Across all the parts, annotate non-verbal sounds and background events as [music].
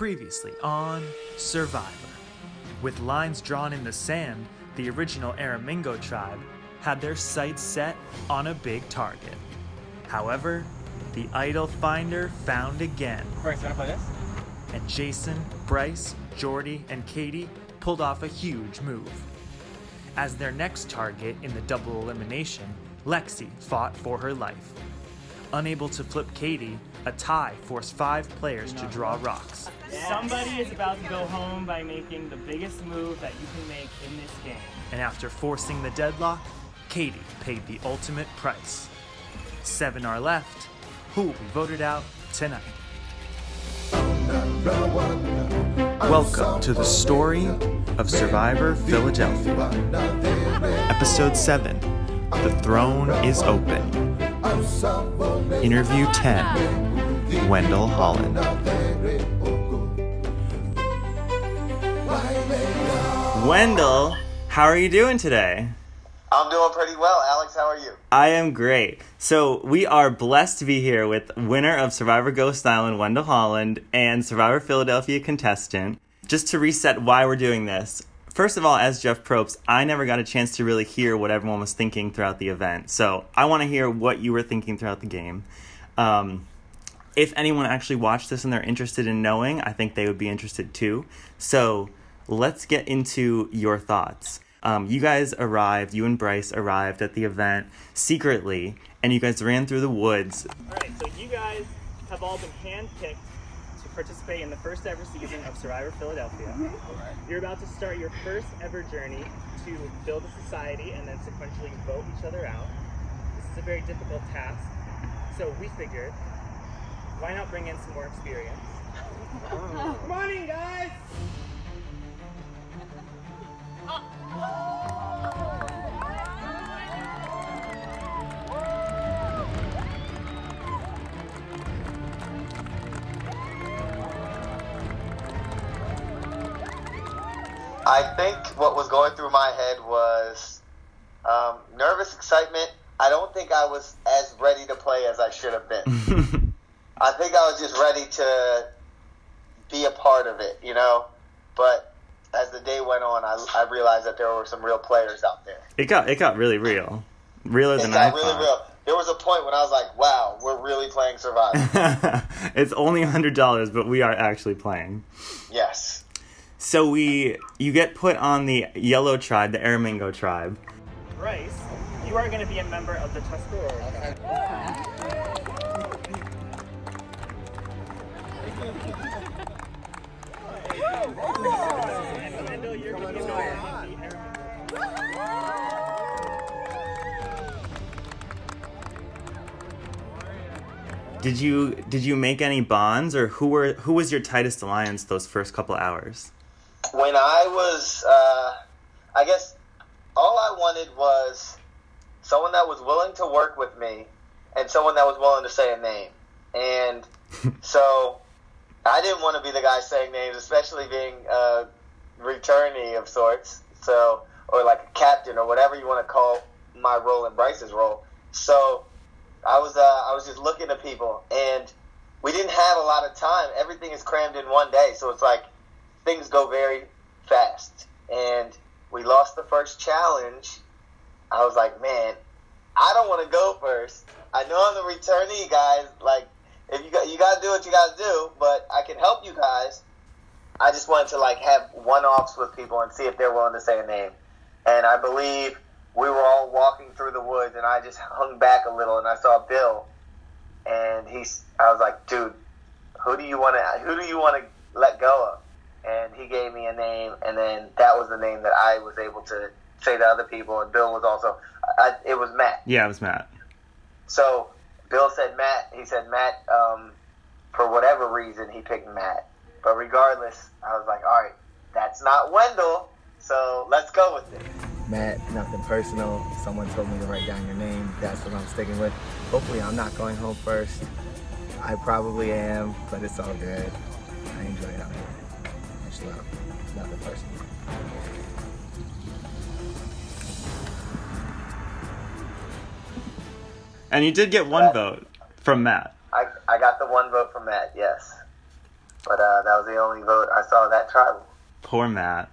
Previously on Survivor. With lines drawn in the sand, the original Aramingo tribe had their sights set on a big target. However, the idol finder found again, Bryce, wanna play this? and Jason, Bryce, Jordy, and Katie pulled off a huge move. As their next target in the double elimination, Lexi fought for her life. Unable to flip Katie, a tie forced five players to draw rocks. Somebody is about to go home by making the biggest move that you can make in this game. And after forcing the deadlock, Katie paid the ultimate price. Seven are left. Who will be voted out tonight? Welcome to the story of Survivor Philadelphia. Episode 7 The Throne is Open. Interview 10 Wendell Holland. Wendell, how are you doing today? I'm doing pretty well. Alex, how are you? I am great. So, we are blessed to be here with winner of Survivor Ghost Island, Wendell Holland, and Survivor Philadelphia contestant. Just to reset why we're doing this. First of all, as Jeff Probst, I never got a chance to really hear what everyone was thinking throughout the event. So, I want to hear what you were thinking throughout the game. Um, if anyone actually watched this and they're interested in knowing, I think they would be interested too. So let's get into your thoughts. Um, you guys arrived, you and Bryce arrived at the event secretly, and you guys ran through the woods. Alright, so you guys have all been handpicked to participate in the first ever season of Survivor Philadelphia. You're about to start your first ever journey to build a society and then sequentially vote each other out. This is a very difficult task. So we figured, why not bring in some more experience? [laughs] Morning, guys! I think what was going through my head was um, nervous excitement. I don't think I was as ready to play as I should have been. [laughs] I think I was just ready to be a part of it, you know? But as the day went on, I, I realized that there were some real players out there. It got it got really real, realer It than I got really thought. real. There was a point when I was like, wow, we're really playing Survivor. [laughs] it's only hundred dollars, but we are actually playing. yes. So we, you get put on the yellow tribe, the Aramingo tribe. Bryce, you are going to be a member of the Tuscarora. And Wendell, you're going to be a member of the Aramingo. Did you did you make any bonds, or who were who was your tightest alliance those first couple hours? when I was, uh, I guess, all I wanted was someone that was willing to work with me and someone that was willing to say a name. And [laughs] so I didn't want to be the guy saying names, especially being a returnee of sorts. So, or like a captain or whatever you want to call my role and Bryce's role. So I was, uh, I was just looking at people and we didn't have a lot of time. Everything is crammed in one day. So it's like, things go very fast. And we lost the first challenge. I was like, man, I don't want to go first. I know I'm the returnee, guys. Like, if you got, you got to do what you got to do, but I can help you guys. I just wanted to like have one offs with people and see if they're willing to say a name. And I believe we were all walking through the woods, and I just [laughs] hung back a little, and I saw Bill, and he's. I was like, dude, who do you want to? Who do you want to let go of? and he gave me a name, and then that was the name that I was able to say to other people, and Bill was also, I, it was Matt. Yeah, it was Matt. So Bill said Matt. He said Matt. Um, for whatever reason, he picked Matt. But regardless, I was like, all right, that's not Wendell, so let's go with it. Matt, nothing personal. Someone told me to write down your name. That's what I'm sticking with. Hopefully, I'm not going home first. I probably am, but it's all good. I enjoy it out here. Much love. Nothing personal. And you did get one uh, vote from Matt. I, I got the one vote from Matt, yes. But uh, that was the only vote I saw that tribal. Poor Matt.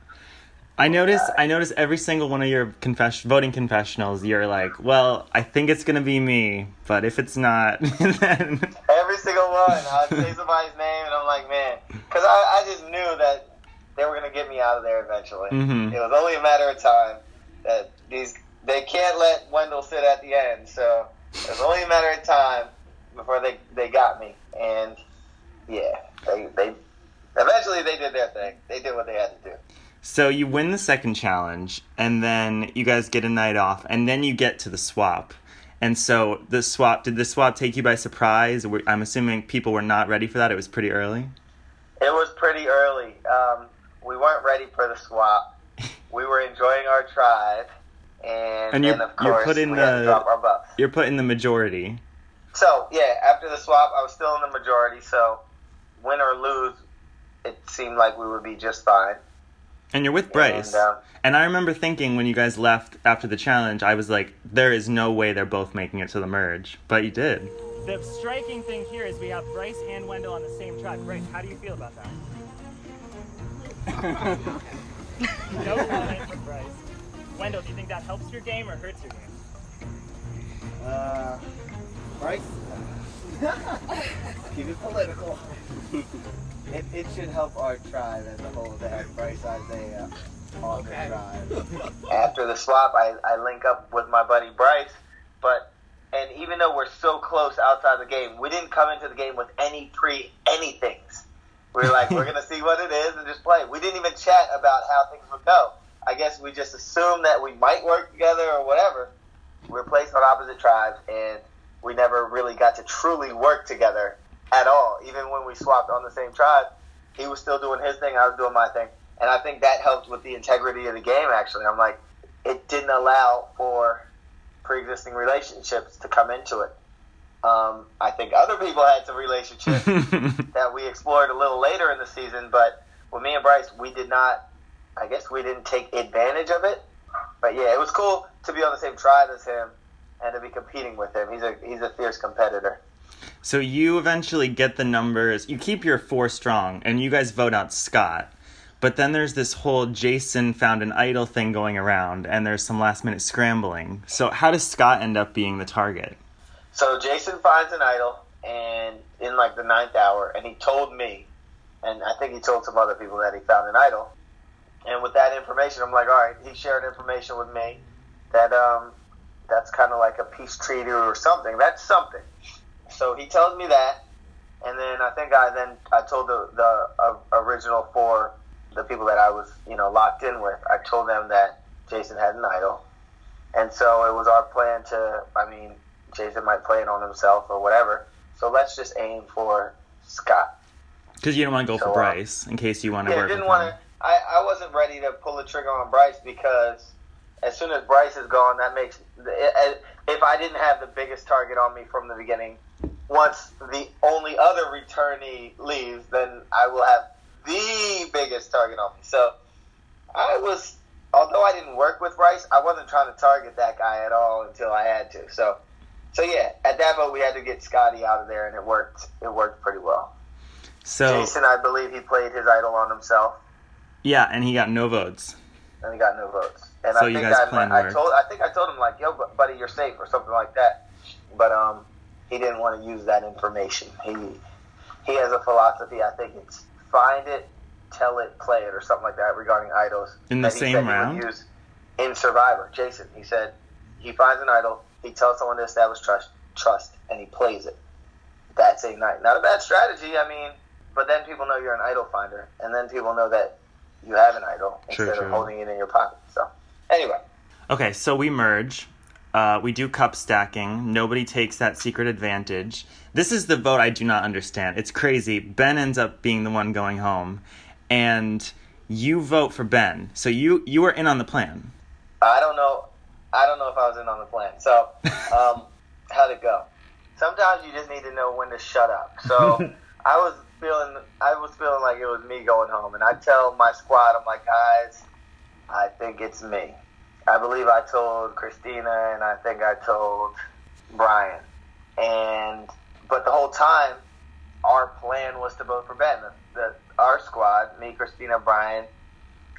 I noticed. I noticed every single one of your confession voting confessionals. You're like, well, I think it's gonna be me, but if it's not, [laughs] then [laughs] Every single one. I'd say somebody's name, and I'm like, man, because I, I just knew that they were gonna get me out of there eventually. Mhm. It was only a matter of time that these they can't let Wendell sit at the end, so it was only a matter of time before they they got me. And yeah, they they eventually they did their thing. They did what they had to do. So you win the second challenge, and then you guys get a night off, and then you get to the swap. And so the swap did the swap take you by surprise? I'm assuming people were not ready for that. It was pretty early. It was pretty early. Um, we weren't ready for the swap. [laughs] We were enjoying our tribe, and, And you're- you're put in the- to drop our buffs. You're put in the majority. So yeah, after the swap, I was still in the majority. So win or lose, it seemed like we would be just fine. And you're with Bryce. And, uh, And I remember thinking when you guys left after the challenge, I was like, there is no way they're both making it to the merge. But you did. The striking thing here is we have Bryce and Wendell on the same tribe. Bryce, how do you feel about that? [laughs] no comment from Bryce. Wendell, do you think that helps your game or hurts your game? Uh, Bryce, [laughs] keep it political. [laughs] it, it should help our tribe as a whole to have Bryce Isaiah on the tribe. [laughs] after the swap, I, I link up with my buddy Bryce. But and even though we're so close outside the game, we didn't come into the game with any pre anythings. We're like, we're gonna see what it is and just play. We didn't even chat about how things would go. I guess we just assumed that we might work together or whatever. We're placed on opposite tribes, and we never really got to truly work together at all. Even when we swapped on the same tribe, he was still doing his thing, I was doing my thing, and I think that helped with the integrity of the game. Actually, I'm like, it didn't allow for pre-existing relationships to come into it. Um, I think other people had some relationships [laughs] that we explored a little later in the season, but with me and Bryce, we did not. I guess we didn't take advantage of it. But yeah, it was cool to be on the same tribe as him and to be competing with him. He's a he's a fierce competitor. So you eventually get the numbers. You keep your four strong, and you guys vote out Scott. But then there's this whole Jason found an idol thing going around, and there's some last minute scrambling. So how does Scott end up being the target? So Jason finds an idol, and in like the ninth hour, and he told me, and I think he told some other people that he found an idol. And with that information, I'm like, all right, he shared information with me that um, that's kind of like a peace treaty or something. That's something. So he tells me that, and then I think I then I told the the uh, original four, the people that I was you know locked in with, I told them that Jason had an idol, and so it was our plan to. I mean, Jason might play it on himself or whatever. So let's just aim for Scott. Because you don't want to go So, for uh, Bryce in case you want to Yeah, work didn't want to. I, I wasn't ready to pull the trigger on Bryce because as soon as Bryce is gone, that makes if I didn't have the biggest target on me from the beginning, once the only other returnee leaves, then I will have the biggest target on me. So I was, although I didn't work with Bryce, I wasn't trying to target that guy at all until I had to. So, so yeah, at that point we had to get Scotty out of there, and it worked. It worked pretty well. So Jason, I believe he played his idol on himself. yeah, and he got no votes. And he got no votes. And So I think I, I told I think I told him like, "Yo, buddy, you're safe" or something like that. But um, he didn't want to use that information. He he has a philosophy. I think it's find it, tell it, play it, or something like that regarding idols. In the same said he would round? use in Survivor. Jason, he said he finds an idol, he tells someone to establish trust, trust, and he plays it. That's same night. Not a bad strategy. I mean, but then people know you're an idol finder, and then people know that you have an idol True, instead true. of holding it in your pocket. So, anyway, Okay, so we merge. Uh, we do cup stacking. Nobody takes that secret advantage. This is the vote I do not understand. It's crazy. Ben ends up being the one going home, and you vote for Ben. So you you were in on the plan. I don't know. I don't know if I was in on the plan. So, [laughs] um, how'd it go? Sometimes you just need to know when to shut up. So, [laughs] I was feeling, I was feeling like it was me going home, and I tell my squad, I'm like, guys, I think it's me. I believe I told Christina, and I think I told Brian, and but the whole time, our plan was to vote for Ben. The our squad, me, Christina, Brian,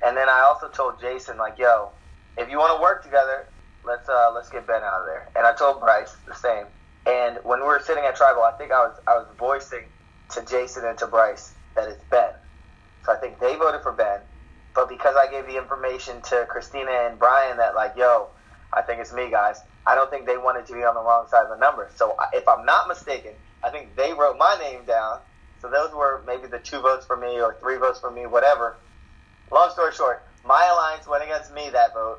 and then I also told Jason like, "Yo, if you want to work together, let's uh, let's get Ben out of there." And I told Bryce the same. And when we were sitting at tribal, I think I was I was voicing to Jason and to Bryce that it's Ben. So I think they voted for Ben. But because I gave the information to Christina and Brian that like, yo, I think it's me, guys. I don't think they wanted to be on the wrong side of the number. So if I'm not mistaken, I think they wrote my name down. So those were maybe the two votes for me or three votes for me, whatever. Long story short, my alliance went against me that vote.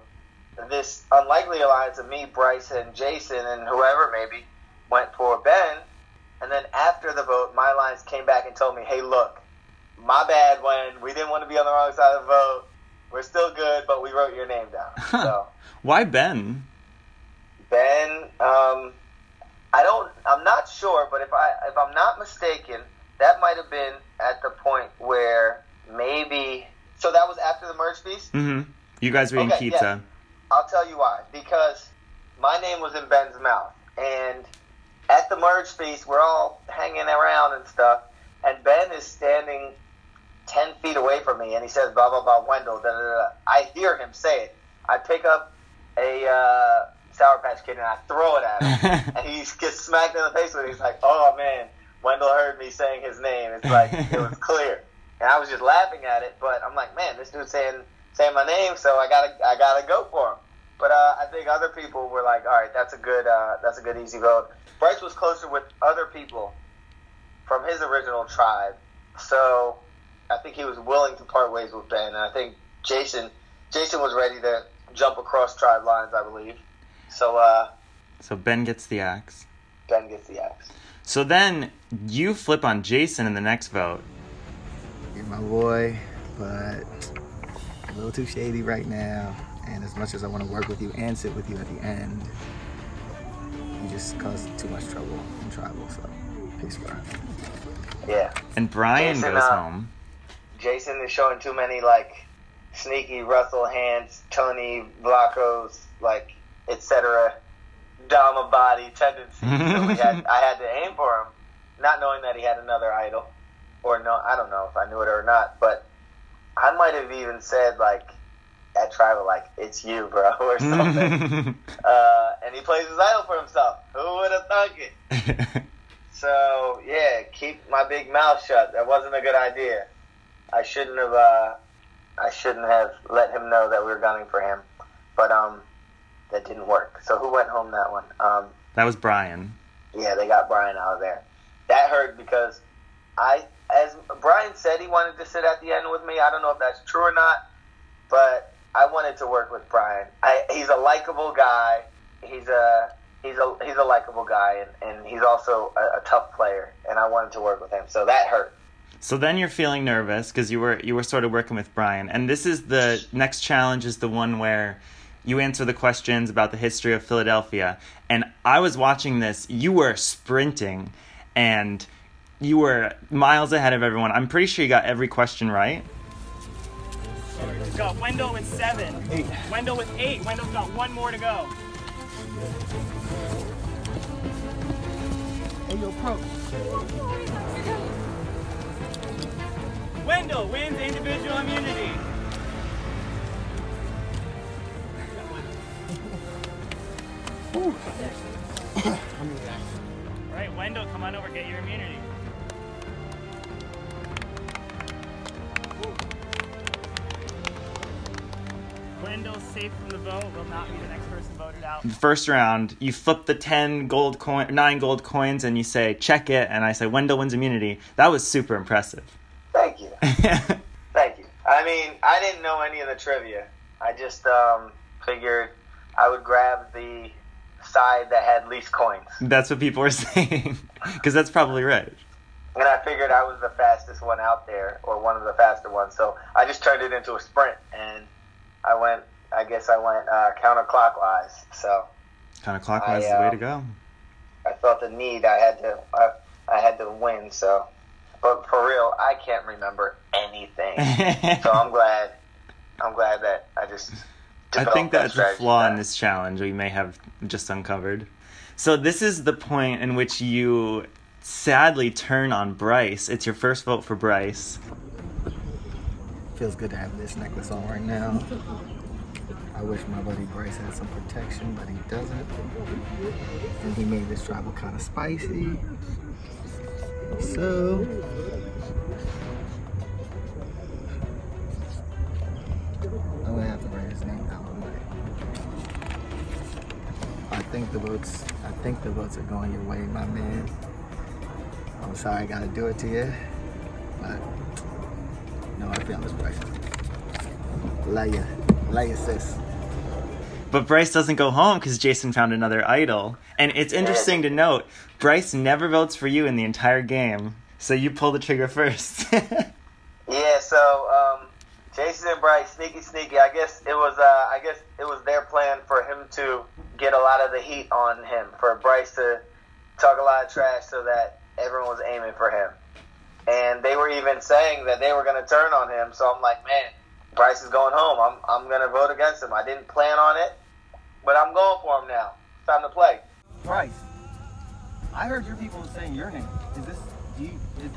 This unlikely alliance of me, Bryce, and Jason, and whoever maybe went for Ben. And then after the vote, my alliance came back and told me, hey, look, my bad when we didn't want to be on the wrong side of the vote. We're still good, but we wrote your name down. [laughs] So Why Ben? Ben, um, I don't, I'm not sure, but if I if I'm not mistaken, that might have been at the point where maybe. So that was after the merge feast. Mm-hmm. You guys were Okay, pizza. yeah. I'll tell you why. Because my name was in Ben's mouth. And at the merge feast, we're all hanging around and stuff. And Ben is standing 10 feet away from me. And he says, blah, blah, blah, Wendell. Da, da. da. I hear him say it. I pick up a uh, Sour Patch Kid and I throw it at him. [laughs] and he gets smacked in the face with it. He's like, oh, man. Wendell heard me saying his name. It's like, it was [laughs] clear. And I was just laughing at it. But I'm like, man, this dude's saying saying my name, so I gotta I gotta go for him. But uh, I think other people were like, all right, that's a good uh, that's a good easy vote. Bryce was closer with other people from his original tribe, so I think he was willing to part ways with Ben. And I think Jason Jason was ready to jump across tribe lines, I believe. So uh, So Ben gets the axe. Ben gets the axe. So then you flip on Jason in the next vote. You're my boy, but a little too shady right now. And as much as I want to work with you and sit with you at the end, you just cause too much trouble in tribal. So peace, bro. Yeah. And Brian Jason, goes uh, home. Jason is showing too many like sneaky Russell Hantz, Tony Vlachos, like etc. Dama body tendencies. so had, [laughs] I had to aim for him, not knowing that he had another idol, or no, I don't know if I knew it or not, but I might have even said like at tribal like it's you, bro, [laughs] or [laughs] something. uh, and he plays his idol for himself. Who would have thunk it? [laughs] So yeah, keep my big mouth shut. That wasn't a good idea. I shouldn't have. Uh, I shouldn't have let him know that we were gunning for him. But um, that didn't work. So who went home that one? Um, that was Brian. yeah, they got Brian out of there. That hurt because I, as Brian said, he wanted to sit at the end with me. I don't know if that's true or not, but I wanted to work with Brian. I, he's a likable guy. He's a he's a he's a likable guy, and, and he's also a, a tough player. And I wanted to work with him, so that hurt. So then you're feeling nervous because you were you were sort of working with Brian, and this is the next challenge is the one where you answer the questions about the history of Philadelphia. And I was watching this. You were sprinting, and you were miles ahead of everyone. I'm pretty sure you got every question right. We've got Wendell with seven. Eight. Wendell with eight. Wendell's got one more to go. Wendell wins individual immunity. [laughs] All right, Wendell, come on over, get your immunity. Wendell's safe from the vote. Will not be the next person voted out. First round, you flip the ten gold coin, nine gold coins, and you say check it, and I say Wendell wins immunity. That was super impressive. Thank you, [laughs] thank you. I mean, I didn't know any of the trivia. I just um, figured I would grab the side that had least coins. that's what people were [laughs] saying, because that's probably right. And I figured I was the fastest one out there, or one of the faster ones. So I just turned it into a sprint, and I went. I guess I went uh, counterclockwise. So counterclockwise I, is the way uh, to go. I felt the need. I had to. I, I had to win. So, but for real, I can't remember anything. [laughs] so I'm glad. I'm glad that I just. I think that that's a flaw in this challenge we may have just uncovered. So this is the point in which you sadly turn on Bryce. It's your first vote for Bryce. Feels good to have this necklace on right now. I wish my buddy Bryce had some protection, but he doesn't. And he made this travel kind of spicy. So, I'm gonna have to write his name down. I think the votes. I think the votes are going your way, my man. I'm sorry I gotta do it to you, no, I this Bryce. Love ya, love sis. But Bryce doesn't go home because Jason found another idol. And it's interesting to note, Bryce never votes for you in the entire game. So you pull the trigger first. [laughs] Yeah, so um, Jason and Bryce, sneaky, sneaky. I guess it was. Uh, I guess it was their plan for him to get a lot of the heat on him, for Bryce to talk a lot of trash, so that everyone was aiming for him. And they were even saying that they were going to turn on him. So I'm like, man, Bryce is going home. I'm I'm going to vote against him. I didn't plan on it, but I'm going for him now. It's time to play. Bryce, I heard your people saying your name. Is this, do you, is,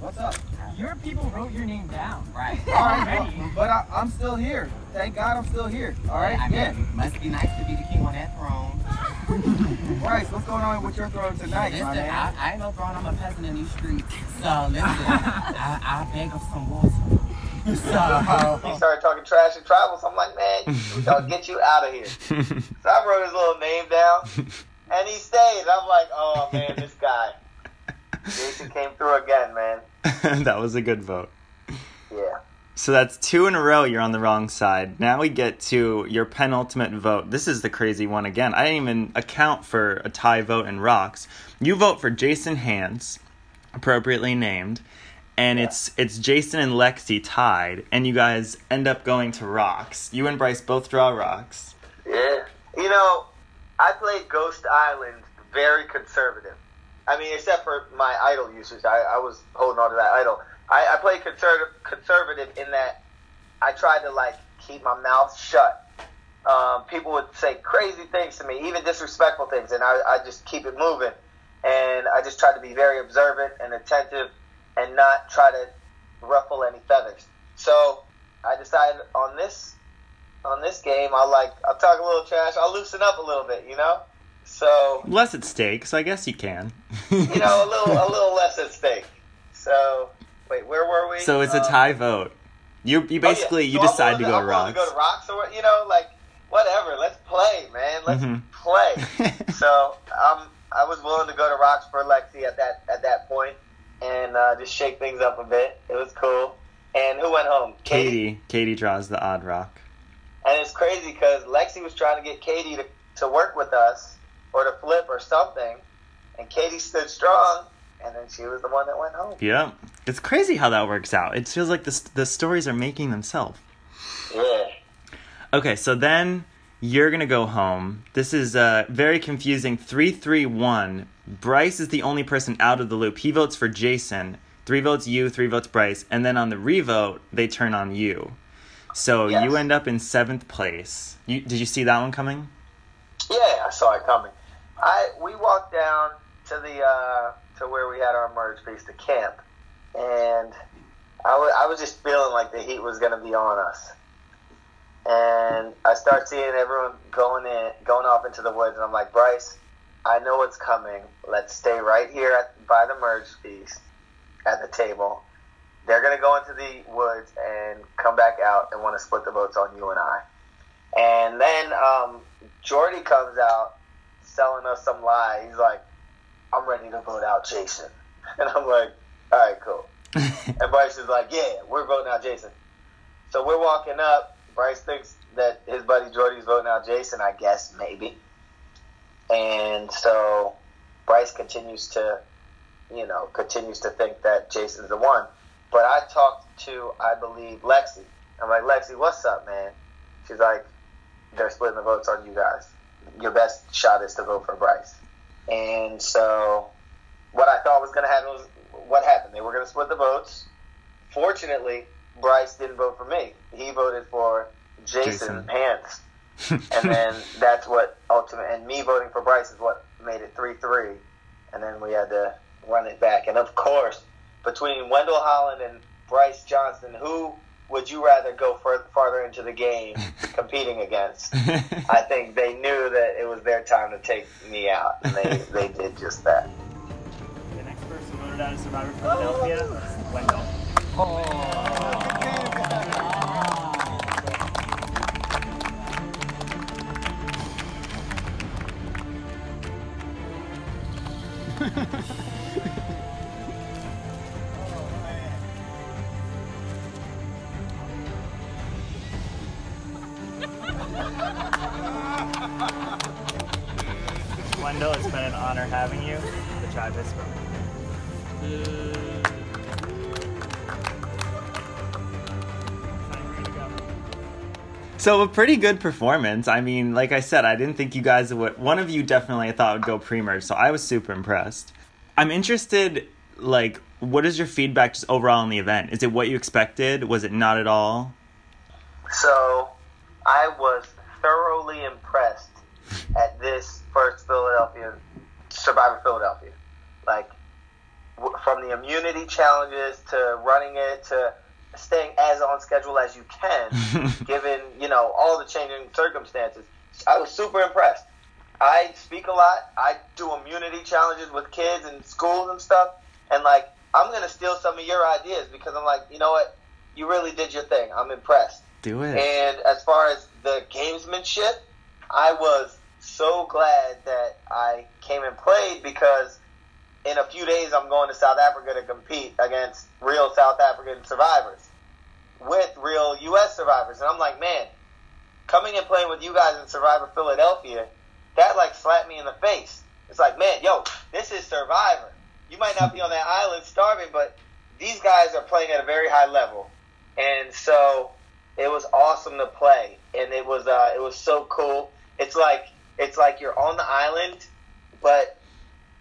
what's up? Your people wrote your name down, right? All right, Already. [laughs] well, but I, I'm still here. Thank God I'm still here. All right, I mean, yeah. it must be nice to be the king on that throne. [laughs] Bryce, what's going on with your throne tonight, Listen, my I, man? I ain't no throne, I'm a peasant in these streets. So listen, [laughs] I, I beg of some water. He So, started talking trash and travel. So I'm like, man, we gotta get you out of here. [laughs] So I wrote his little name down, and he stayed. I'm like, oh man, this guy. Jason came through again, man. [laughs] that was a good vote. Yeah. So that's two in a row you're on the wrong side. Now we get to your penultimate vote. This is the crazy one again. I didn't even account for a tie vote in rocks. You vote for Jason Hans, appropriately named, and it's it's Jason and Lexi tied, and you guys end up going to rocks. You and Bryce both draw rocks. Yeah. You know, I played Ghost Island very conservative. I mean, except for my idol usage, I, I was holding on to that idol. I, I played conservative, conservative in that I tried to like keep my mouth shut. Um, people would say crazy things to me, even disrespectful things, and I, I just keep it moving. And I just try to be very observant and attentive, and not try to ruffle any feathers. So I decided on this on this game, I'll like I'll talk a little trash. I'll loosen up a little bit, you know. So Less at stake, so I guess you can. you know, a [laughs] little a little less at stake. So wait, where were we? so it's a Uh, tie vote. You you oh, yeah. basically you decide to willing go to rocks. To go to rocks, or you know, like whatever. Let's play, man. Let's Mhm. play. [laughs] so um, I was willing to go to rocks for Lexi at that at that point, and uh, just shake things up a bit. It was cool. And who went home? Katie Katie draws the odd rock. And it's crazy because Lexi was trying to get Katie to, to work with us or to flip or something, and Katie stood strong, and then she was the one that went home. Yeah, it's crazy how that works out. It feels like the the stories are making themselves. Yeah. Okay, so then you're gonna go home. This is uh, very confusing. Three, three, one. Bryce is the only person out of the loop. He votes for Jason. Three votes you, three votes Bryce, and then on the revote they turn on you. So Yes. you end up in seventh place. You, did you see that one coming? Yeah, I saw it coming. I we walked down to the uh, to where we had our merge piece, the camp, and I was just feeling like the heat was going to be on us. And I start seeing everyone going in, going off into the woods, and I'm like, Bryce, I know what's coming. Let's stay right here at, by the merge piece at the table. They're going to go into the woods and come back out and want to split the votes on you and I. And then um, Jordy comes out selling us some lie. He's like, I'm ready to vote out Jason. [laughs] And I'm like, all right, cool. [laughs] And Bryce is like, yeah, we're voting out Jason. So we're walking up. Bryce thinks that his buddy Jordy's voting out Jason, I guess, maybe. And so Bryce continues to, you know, continues to think that Jason's the one. But I talked to, I believe, Lexi. I'm like, Lexi, what's up, man? She's like, they're splitting the votes on you guys. Your best shot is to vote for Bryce. And so, what I thought was going to happen was what happened. They were going to split the votes. Fortunately, Bryce didn't vote for me. He voted for Jason, Jason. Hans. [laughs] and then that's what ultimate and me voting for Bryce is what made it three three. And then we had to run it back. And of course, between Wendell Holland and Bryce Johnson, who would you rather go fur- farther into the game [laughs] competing against? [laughs] I think they knew that it was their time to take me out, and they, they did just that. Voted out Survivor Philadelphia Wendell. Wendell, So a pretty good performance. I mean, like I said, I didn't think you guys would. One of you definitely I thought would go pre-merge, so I was super impressed. I'm interested. Like, what is your feedback just overall on the event? Is it what you expected? Was it not at all? So I was thoroughly impressed at this first Philadelphia Survivor Philadelphia. Like from the immunity challenges to running it to staying as on schedule as you can, [laughs] given you know all the changing circumstances. I was super impressed. I speak a lot. I do immunity challenges with kids and schools and stuff, and like I'm gonna steal some of your ideas because I'm like, you know what, you really did your thing. I'm impressed. Do it. And as far as the gamesmanship, I was so glad that I came and played because in a few days I'm going to South Africa to compete against real South African survivors with real U.S. survivors. And I'm like, man, coming and playing with you guys in Survivor Philadelphia, that like slapped me in the face. It's like, man, yo, this is Survivor. You might not be on that [laughs] island starving, but these guys are playing at a very high level. And so it was awesome to play, and it was uh, it was so cool. It's like it's like you're on the island, but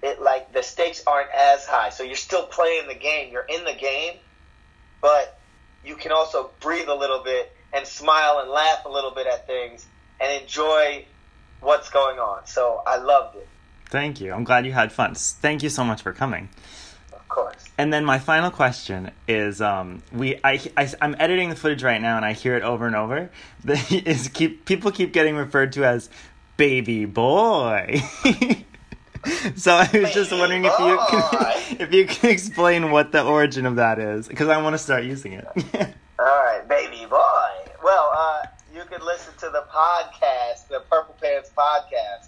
it like the stakes aren't as high, so you're still playing the game. You're in the game, but you can also breathe a little bit and smile and laugh a little bit at things and enjoy what's going on. So I loved it, Thank you. I'm glad you had fun. Thank you so much for coming. of course. And then my final question is, um, we I, I am editing the footage right now, and I hear it over and over. The, [laughs] is keep people keep getting referred to as baby boy. [laughs] [laughs] so I was just wondering if you can, [laughs] if you can explain what the origin of that is, because I want to start using it. [laughs] All right, baby boy. Well, uh, you can listen to the podcast, the Purple Pants podcast.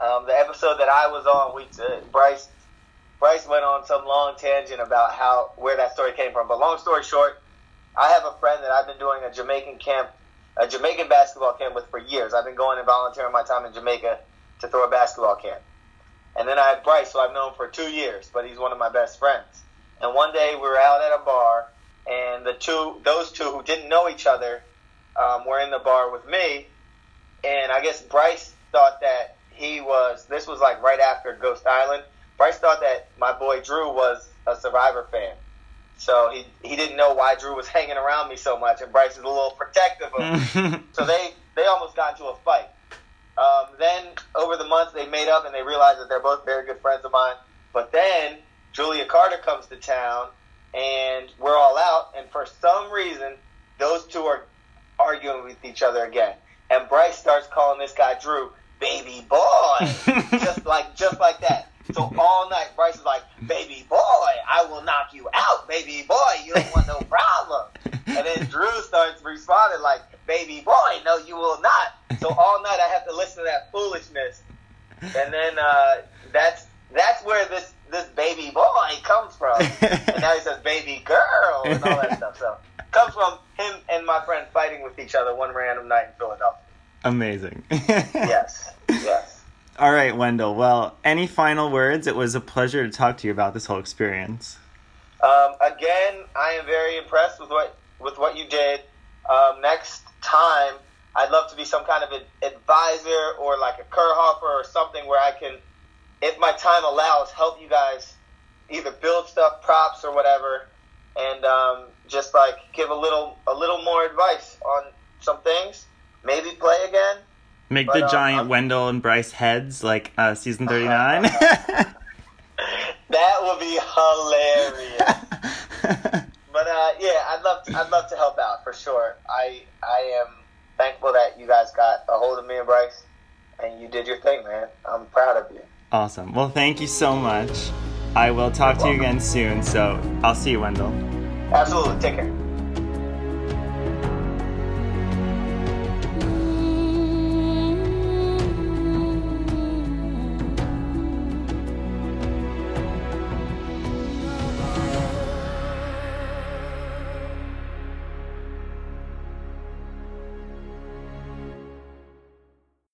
Um, the episode that I was on, we did, Bryce Bryce went on some long tangent about how where that story came from. But long story short, I have a friend that I've been doing a Jamaican camp, a Jamaican basketball camp with for years. I've been going and volunteering my time in Jamaica to throw a basketball camp. And then I have Bryce, who I've known for two years, but he's one of my best friends. And one day we were out at a bar, and the two, those two who didn't know each other, um, were in the bar with me. And I guess Bryce thought that he was. This was like right after Ghost Island. Bryce thought that my boy Drew was a Survivor fan. So he he didn't know why Drew was [laughs] hanging around me so much, and Bryce is a little protective of me. [laughs] So they they almost got into a fight. Um, then over the months they made up and they realized that they're both very good friends of mine. But then Julia Carter comes to town and we're all out, and for some reason those two are arguing with each other again. And Bryce starts calling this guy Drew baby boy, [laughs] just like just like that. So all night Bryce is like, baby boy, I will knock you out, baby boy, you don't want no problem. And then Drew starts responding like, baby boy, no, you will not. So all night I have to listen to that foolishness. And then uh, that's that's where this this baby boy comes from. And now he says baby girl and all that stuff. So comes from him and my friend fighting with each other one random night in Philadelphia. Amazing. Yes, yes. [laughs] All right, Wendell. Well, any final words? It was a pleasure to talk to you about this whole experience. Um, again, I am very impressed with what with what you did. Um, next time, I'd love to be some kind of an advisor or like a Kirhoffer or something where I can, if my time allows, help you guys either build stuff, props, or whatever, and um, just like give a little a little more advice on some things. Maybe play again. Make But, the uh, giant I'm- Wendell and Bryce heads like uh, season 39. [laughs] That would be hilarious. [laughs] But uh, uh, yeah, I'd love to, I'd love to help out for sure. I I am thankful that you guys got a hold of me and Bryce, and you did your thing, man. I'm proud of you. Awesome. Well, thank you so much. I will talk to you again soon. So I'll see you, Wendell. Absolutely. Take care.